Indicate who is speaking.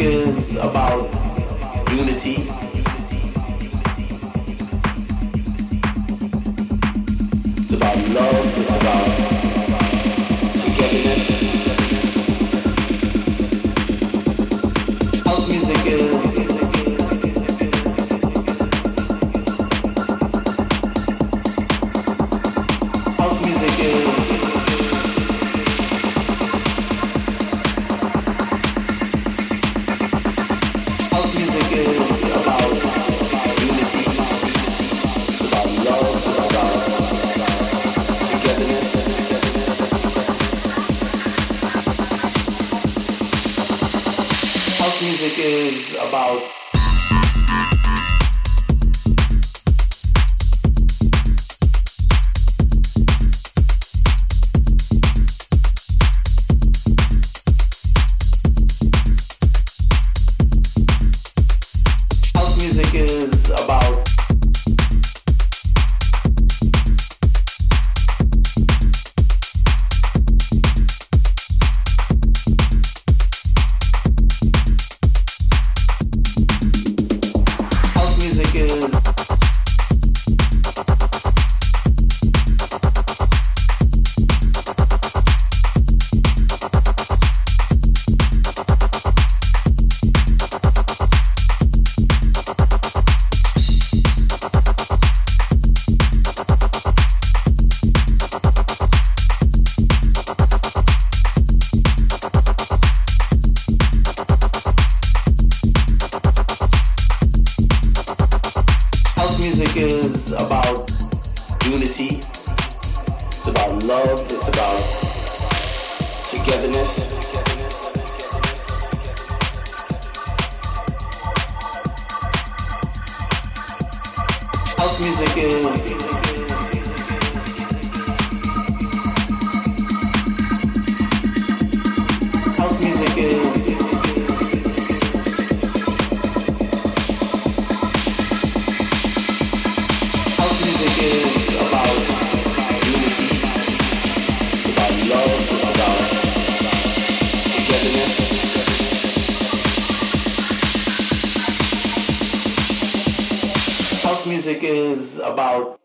Speaker 1: is about unity. It's about love, it's about togetherness. about love, it's about togetherness. House music is about